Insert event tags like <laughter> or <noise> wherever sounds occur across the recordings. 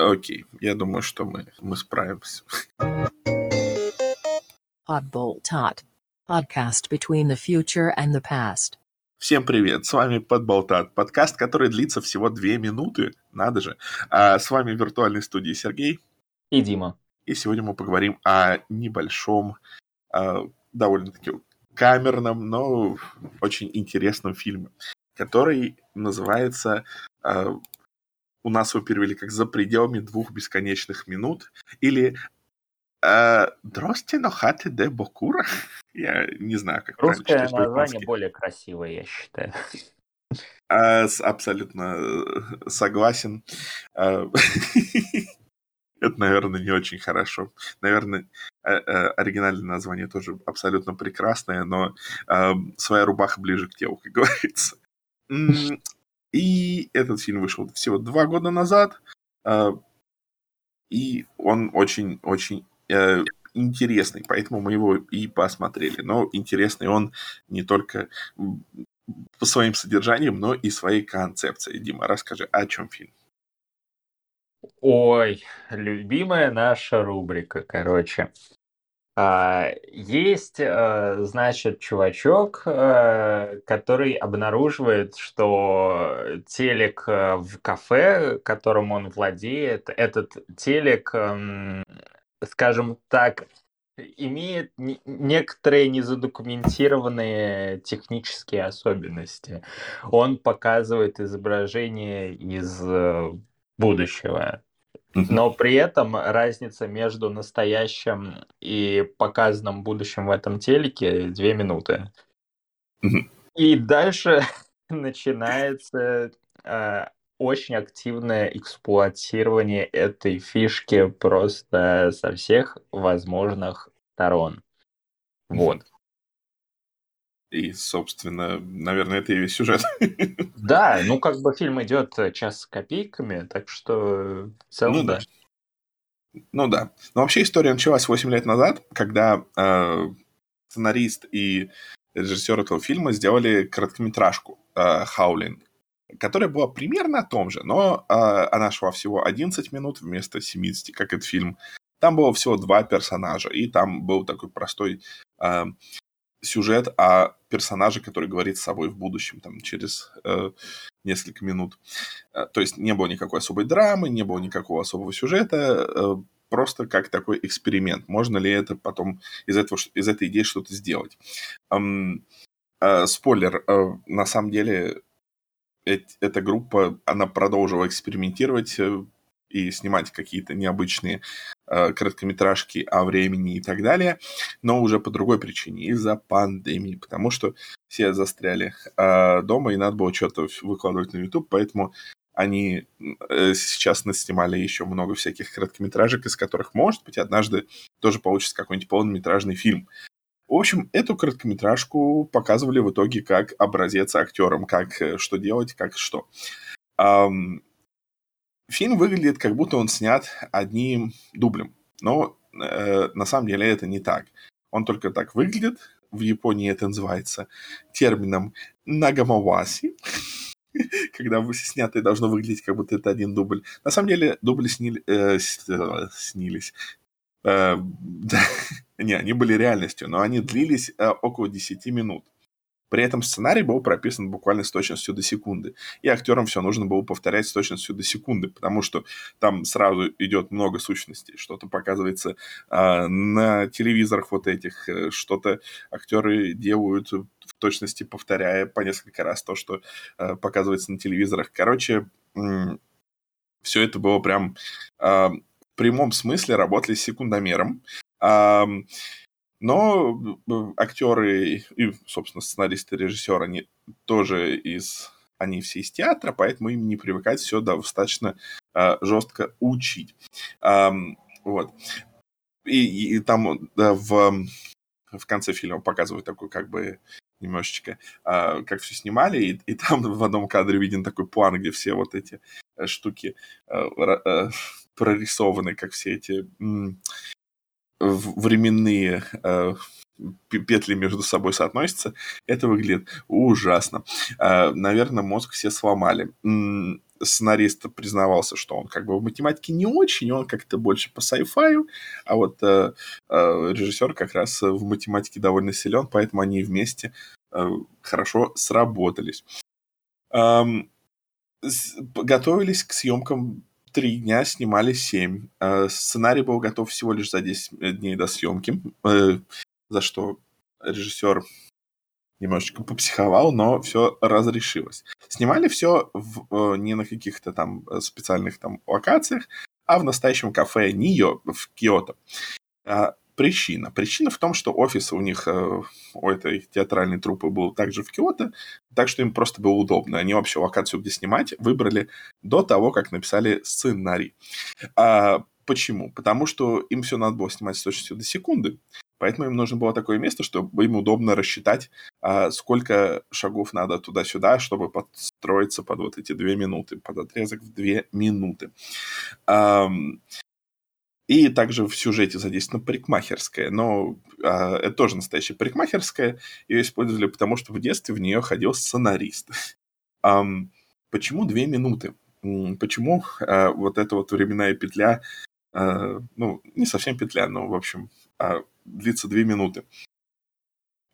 Окей, я думаю, что мы, мы справимся. Oddball Tot. Podcast between the future and the past. Всем привет, с вами Подболтат, подкаст, который длится всего две минуты, надо же. А с вами в виртуальной студии Сергей. И Дима. И сегодня мы поговорим о небольшом, а, довольно-таки камерном, но очень интересном фильме, который называется а, у нас его перевели как «За пределами двух бесконечных минут» или э, «Дрости но хаты де Бокура». <laughs> Я не знаю, как Русское название более красивое, я считаю. А, абсолютно э, согласен. <laughs> Это, наверное, не очень хорошо. Наверное, э, оригинальное название тоже абсолютно прекрасное, но своя рубаха ближе к телу, как <laughs> говорится. И этот фильм вышел всего два года назад. А, и он очень-очень э, интересный, поэтому мы его и посмотрели. Но интересный он не только по своим содержаниям, но и своей концепцией. Дима, расскажи, о чем фильм? Ой, любимая наша рубрика, короче. А, есть, э, значит, чувачок, э, который обнаруживает, что телек э, в кафе, которым он владеет, этот телек, эм, скажем так, имеет некоторые незадокументированные технические особенности. Он показывает изображение из будущего. Но при этом разница между настоящим и показанным будущим в этом телеке две минуты. И дальше <laughs> начинается э, очень активное эксплуатирование этой фишки просто со всех возможных сторон. Вот. И, собственно, наверное, это и весь сюжет. <laughs> Да, ну как бы фильм идет э, час с копейками, так что в целом ну, да. Ну да. Но вообще история началась 8 лет назад, когда э, сценарист и режиссер этого фильма сделали короткометражку э, «Хаулин», которая была примерно о том же, но э, она шла всего 11 минут вместо 70, как этот фильм. Там было всего два персонажа, и там был такой простой э, сюжет о персонаже, который говорит с собой в будущем, там, через э, несколько минут. Э, то есть не было никакой особой драмы, не было никакого особого сюжета, э, просто как такой эксперимент. Можно ли это потом из, этого, из этой идеи что-то сделать? Эм, э, спойлер, э, на самом деле э, эта группа, она продолжила экспериментировать э, и снимать какие-то необычные э, короткометражки о времени и так далее, но уже по другой причине, из-за пандемии, потому что все застряли э, дома, и надо было что-то выкладывать на YouTube, поэтому они э, сейчас наснимали еще много всяких короткометражек, из которых, может быть, однажды тоже получится какой-нибудь полнометражный фильм. В общем, эту короткометражку показывали в итоге как образец актерам, как э, что делать, как что. Фильм выглядит, как будто он снят одним дублем. Но э, на самом деле это не так. Он только так выглядит. В Японии это называется термином нагамаваси. <laughs> Когда снятое должно выглядеть, как будто это один дубль. На самом деле дубли снили, э, снились. Э, <laughs> не, они были реальностью, но они длились э, около 10 минут. При этом сценарий был прописан буквально с точностью до секунды. И актерам все нужно было повторять с точностью до секунды, потому что там сразу идет много сущностей. Что-то показывается э, на телевизорах вот этих, э, что-то актеры делают в точности, повторяя по несколько раз то, что э, показывается на телевизорах. Короче, э, все это было прям э, в прямом смысле работали с секундомером. Э, но актеры и, собственно, сценаристы, режиссеры, они тоже из они все из театра, поэтому им не привыкать все достаточно э, жестко учить. Эм, вот. И, и там да, в, в конце фильма показывают такой как бы немножечко, э, как все снимали, и, и там в одном кадре виден такой план, где все вот эти э, штуки э, э, прорисованы, как все эти временные э, петли между собой соотносятся, это выглядит ужасно. Э, наверное, мозг все сломали. сценарист признавался, что он как бы в математике не очень, он как-то больше по sci-fi, а вот э, э, режиссер как раз в математике довольно силен, поэтому они вместе э, хорошо сработались. Эм, готовились к съемкам три дня, снимали семь. Э, сценарий был готов всего лишь за 10 дней до съемки, э, за что режиссер немножечко попсиховал, но все разрешилось. Снимали все в, э, не на каких-то там э, специальных там локациях, а в настоящем кафе Нио в Киото. Причина? Причина в том, что офис у них, э, у этой театральной труппы был также в Киото, так что им просто было удобно. Они вообще локацию, где снимать, выбрали до того, как написали сценарий. А, почему? Потому что им все надо было снимать с точностью до секунды. Поэтому им нужно было такое место, чтобы им удобно рассчитать, а, сколько шагов надо туда-сюда, чтобы подстроиться под вот эти две минуты, под отрезок в две минуты. И также в сюжете задействована парикмахерская, но а, это тоже настоящая парикмахерская. Ее использовали потому, что в детстве в нее ходил сценарист. <laughs> почему две минуты? Почему а, вот эта вот временная петля, ну, не совсем петля, но, в общем, длится две минуты.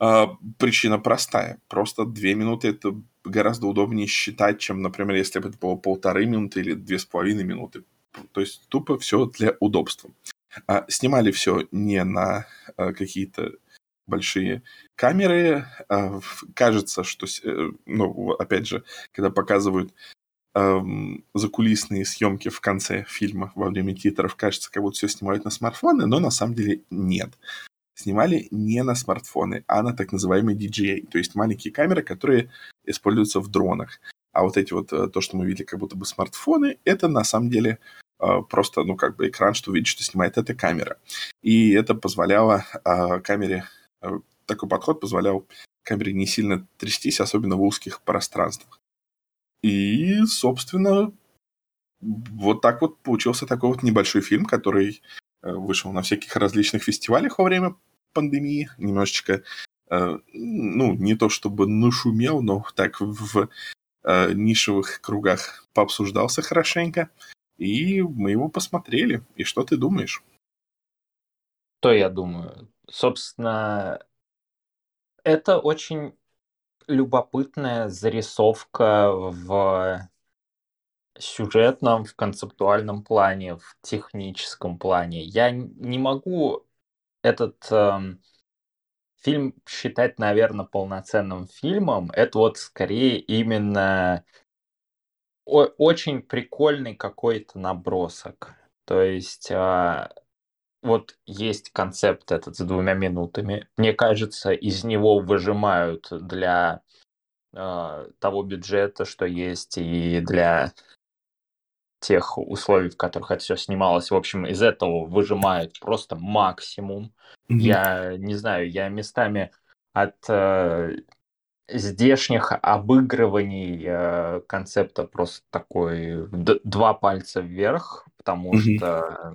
А, причина простая. Просто две минуты это гораздо удобнее считать, чем, например, если бы это было полторы минуты или две с половиной минуты. То есть тупо все для удобства. А, снимали все не на а, какие-то большие камеры. А, кажется, что, э, ну, опять же, когда показывают эм, закулисные съемки в конце фильма во время титров, кажется, как будто все снимают на смартфоны, но на самом деле нет. Снимали не на смартфоны, а на так называемые DJI, то есть маленькие камеры, которые используются в дронах. А вот эти вот, э, то, что мы видели как будто бы смартфоны, это на самом деле э, просто, ну, как бы экран, что видит, что снимает эта камера. И это позволяло э, камере, такой подход позволял камере не сильно трястись, особенно в узких пространствах. И, собственно, вот так вот получился такой вот небольшой фильм, который вышел на всяких различных фестивалях во время пандемии. Немножечко, ну, не то чтобы нашумел, но так в э, нишевых кругах пообсуждался хорошенько. И мы его посмотрели. И что ты думаешь? Что я думаю? Собственно, это очень любопытная зарисовка в сюжетном, в концептуальном плане, в техническом плане. Я не могу этот э, фильм считать, наверное, полноценным фильмом. Это вот скорее именно очень прикольный какой-то набросок. То есть э, вот есть концепт этот с двумя минутами. Мне кажется, из него выжимают для э, того бюджета, что есть, и для тех условий, в которых это все снималось. В общем, из этого выжимают просто максимум. Mm-hmm. Я не знаю, я местами от э, здешних обыгрываний э, концепта просто такой д- два пальца вверх, потому mm-hmm. что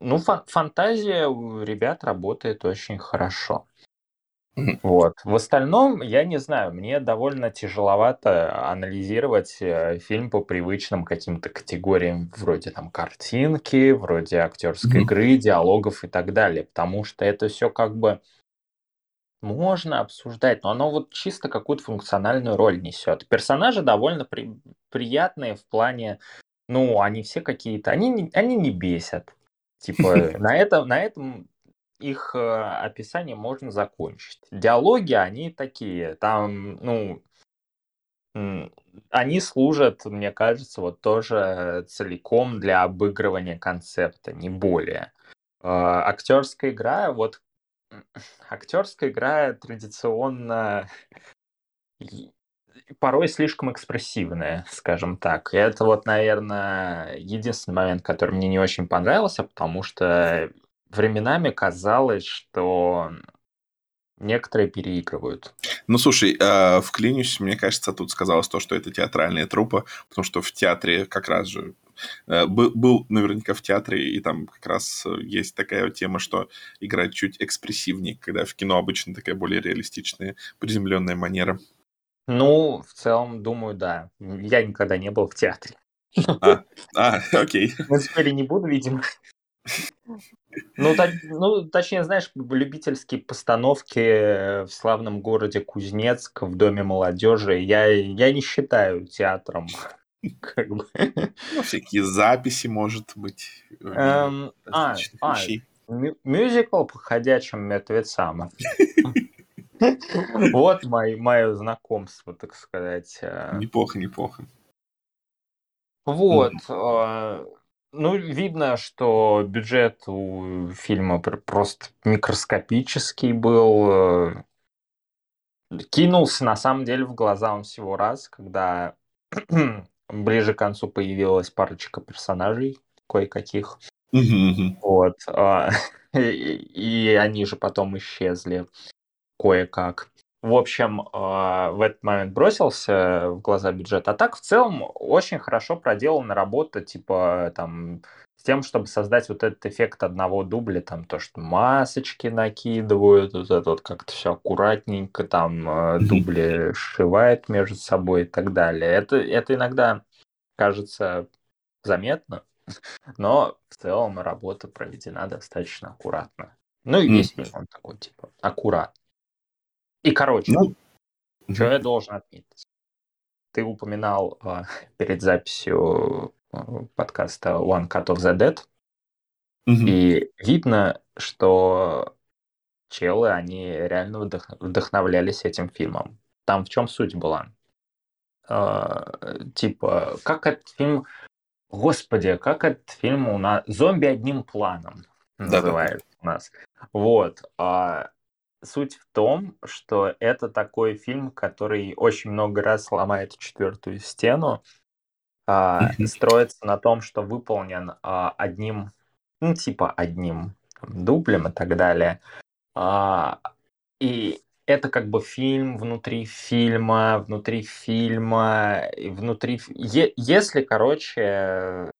ну, фан- фантазия у ребят работает очень хорошо. Вот. В остальном, я не знаю, мне довольно тяжеловато анализировать э, фильм по привычным каким-то категориям, вроде там картинки, вроде актерской mm-hmm. игры, диалогов и так далее, потому что это все как бы можно обсуждать, но оно вот чисто какую-то функциональную роль несет. Персонажи довольно при- приятные в плане, ну, они все какие-то, они, они не бесят. Типа <laughs> на этом, на этом их э, описание можно закончить. Диалоги, они такие, там, ну, они служат, мне кажется, вот тоже целиком для обыгрывания концепта, не более. Э, актерская игра, вот актерская игра традиционно порой слишком экспрессивная, скажем так. И это вот, наверное, единственный момент, который мне не очень понравился, потому что временами казалось, что некоторые переигрывают. Ну, слушай, э, вклинюсь, мне кажется, тут сказалось то, что это театральная труппа, потому что в театре как раз же э, был, был наверняка в театре, и там как раз есть такая тема, что играть чуть экспрессивнее, когда в кино обычно такая более реалистичная, приземленная манера. Ну, в целом, думаю, да. Я никогда не был в театре. А, а, окей. <laughs> Ну, теперь не буду, видимо. Ну, та- ну, точнее, знаешь, любительские постановки в славном городе Кузнецк в Доме молодежи я, я не считаю театром. <laughs> Как бы. Ну, всякие записи, может быть. э, Эм, а, а, мюзикл по ходячим мертвецам. <laughs> Вот мое, знакомство, так сказать. э. Неплохо, неплохо. Вот. Ну, видно, что бюджет у фильма пр- просто микроскопический был. э, Кинулся, на самом деле, в глаза он всего раз, когда <clears throat> ближе к концу появилась парочка персонажей кое-каких. Вот. а, <laughs> и они же потом исчезли кое-как. В общем, а, в этот момент бросился в глаза бюджет. А так, в целом, очень хорошо проделана работа, типа, там, с тем, чтобы создать вот этот эффект одного дубля, там, то, что масочки накидывают, вот это вот как-то все аккуратненько, там, Мгм. дубли сшивает между собой и так далее. Это, это иногда кажется заметно, <laughs> но в целом работа проведена достаточно аккуратно. Ну и Мгм. фильм он такой, типа, аккурат. И, короче, Ну, что я должен отметить? Ты упоминал а, <laughs> перед записью а, подкаста One Cut of the Dead, мгм. и видно, что челы, они реально вдох- вдохновлялись этим фильмом. Там в чем суть была? А, типа, как этот фильм... Господи, как этот фильм у нас... «Зомби одним планом» называется у нас. Вот. а Суть в том, что это такой фильм, который очень много раз ломает четвертую стену, а, строится на том, что выполнен а, одним, ну, типа одним там, дублем и так далее. А, и это как бы фильм внутри фильма, внутри фильма, внутри... е- если, короче,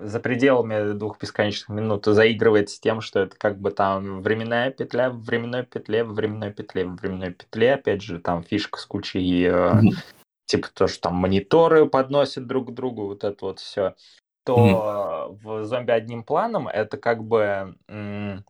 за пределами двух бесконечных минут заигрывает с тем, что это как бы там временная петля в временной петле, в временной петле, в временной петле. Опять же, там фишка с кучей, э, типа то, что там мониторы подносят друг к другу, вот это вот все. То в «Зомби одним планом» это как бы м,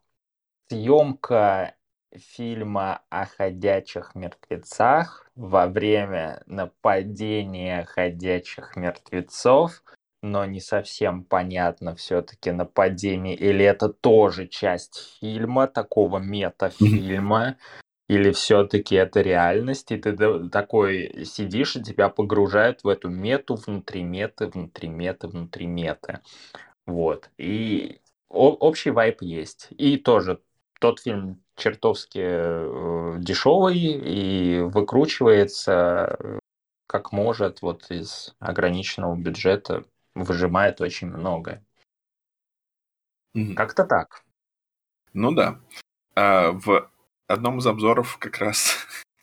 съемка фильма о ходячих мертвецах во время нападения ходячих мертвецов, но не совсем понятно все-таки нападение, или это тоже часть фильма, такого метафильма, или все-таки это реальность, и ты такой сидишь, и тебя погружают в эту мету, внутри меты, внутри меты, внутри меты. Вот. И общий вайп есть. И тоже тот фильм чертовски дешевый и выкручивается э, как может вот из ограниченного бюджета, выжимает очень многое. Мгм. Как-то так. Ну да. А, в одном из обзоров как раз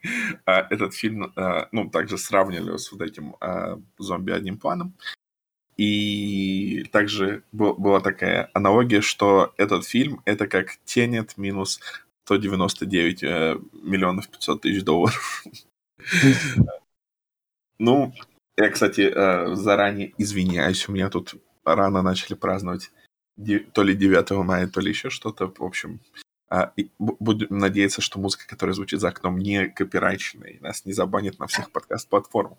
<laughs> а, этот фильм, а, ну, также сравнивали с вот этим а, зомби одним планом. И также был- была такая аналогия, что этот фильм это как Тенет минус 199 э, миллионов 500 тысяч долларов. <laughs> Ну, я, кстати, э, заранее извиняюсь, у меня тут рано начали праздновать то ли 9 мая, то ли еще что-то. В общем, а, и бу- будем надеяться, что музыка, которая звучит за окном, не копирайчная, и нас не забанят на всех подкаст-платформах.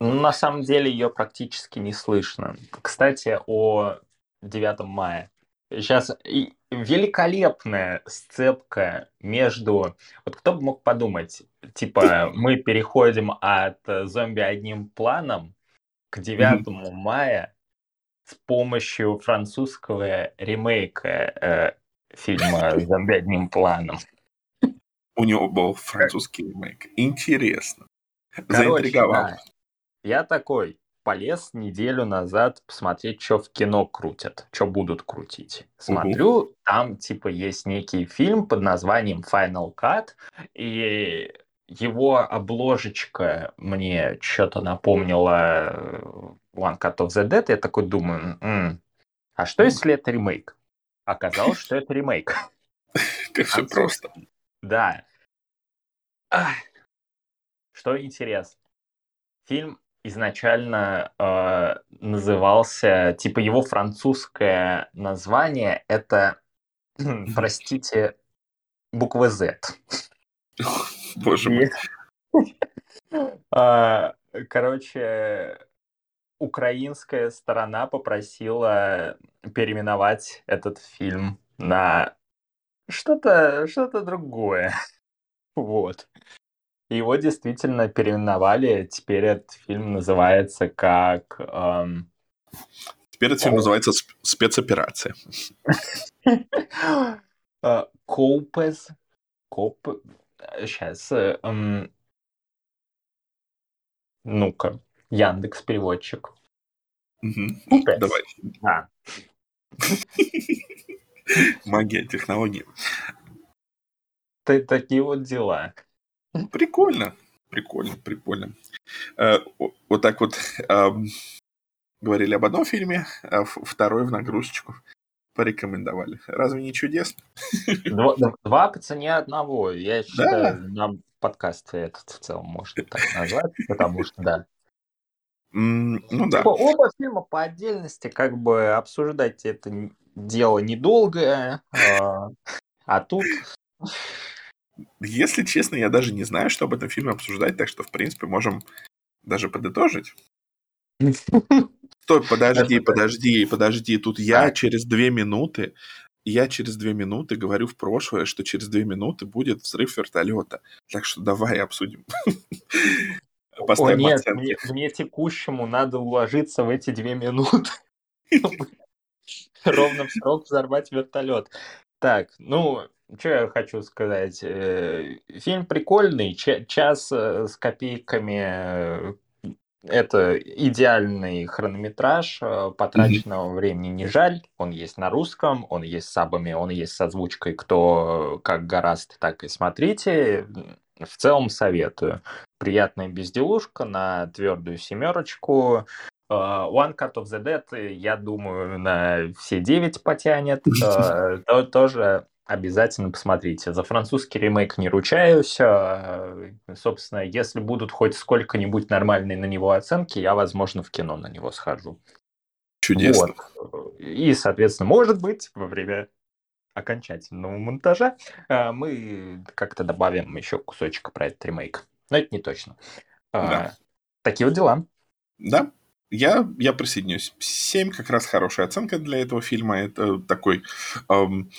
Ну, на самом деле ее практически не слышно. Кстати, о 9 мая. Сейчас великолепная сцепка между... Вот кто бы мог подумать, типа, мы переходим от э, зомби одним планом к 9 мая с помощью французского ремейка э, фильма «Зомби одним планом». У него был французский ремейк. Интересно. Короче, Заинтриговал. да. Я такой полез неделю назад посмотреть, что в кино крутят, что будут крутить. Смотрю, там типа есть некий фильм под названием Final Cut, и его обложечка мне что-то напомнила э, One Cut of the Dead. Я такой думаю, «М, а что если это ремейк? Оказалось, что это ремейк. <laughs> Как все просто. Да. Что интересно, фильм изначально э, назывался, типа его французское название это, <clears throat> простите, буква Z. <laughs> <laughs> Боже мой. <laughs> А, короче, украинская сторона попросила переименовать этот фильм на что-то что другое. <laughs> Вот. Его действительно переименовали. Теперь этот фильм называется как... Эм... Теперь этот фильм называется «Спецоперация». Э, Коупес. Коп... Сейчас. Эм... Ну-ка. Яндекс переводчик. Угу. Давай. А. Магия технологий. Ты такие вот дела. Прикольно, прикольно, прикольно. Э, вот так вот э, говорили об одном фильме, а второй в нагрузочку порекомендовали. Разве не чудесно? Два, два по цене одного. Я считаю, да. нам подкаст этот в целом можно так назвать, потому что, да. Mm, ну да. Типа, оба фильма по отдельности, как бы обсуждать это дело недолгое, а, а тут если честно, я даже не знаю, что об этом фильме обсуждать, так что, в принципе, можем даже подытожить. <laughs> Стой, подожди, подожди, подожди. Тут я через две минуты, я через две минуты говорю в прошлое, что через две минуты будет взрыв вертолета. Так что давай обсудим. О нет, мне, мне текущему надо уложиться в эти две минуты. <laughs> Ровно в срок взорвать вертолет. Так, ну, что я хочу сказать? Э, фильм прикольный, час э, с копейками э, это идеальный хронометраж, потраченного mm-hmm. времени не жаль. Он есть на русском, он есть с сабами, он есть с озвучкой, кто как гораст, так и смотрите. В целом советую. Приятная безделушка на твердую семерочку. One Cut of the Dead, я думаю, на все девять потянет. <laughs> Тоже Обязательно посмотрите. За французский ремейк не ручаюсь. А, собственно, если будут хоть сколько-нибудь нормальные на него оценки, я, возможно, в кино на него схожу. Чудесно. Вот. И, соответственно, может быть, во время окончательного монтажа а, мы как-то добавим еще кусочек про этот ремейк. Но это не точно. А, да. Такие вот дела. Да, я, я присоединюсь. 7 как раз хорошая оценка для этого фильма. Это такой эм,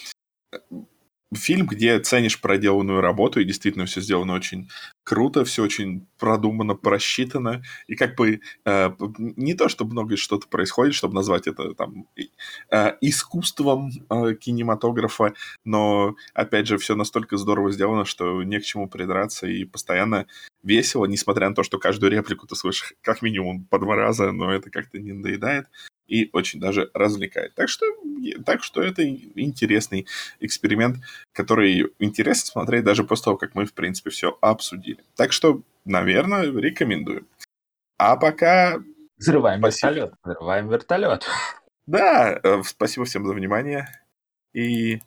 фильм, где ценишь проделанную работу, и действительно все сделано очень круто, все очень продумано, просчитано, и как бы э, не то, чтобы много что-то происходит, чтобы назвать это там э, искусством э, кинематографа, но, опять же, все настолько здорово сделано, что не к чему придраться, и постоянно весело, несмотря на то, что каждую реплику ты слышишь как минимум по два раза, но это как-то не надоедает и очень даже развлекает. Так что, так что это интересный эксперимент, который интересно смотреть даже после того, как мы, в принципе, все обсудили. Так что, наверное, рекомендую. А пока... Взрываем спасибо. вертолет. Взрываем вертолет. Да, э, спасибо всем за внимание. И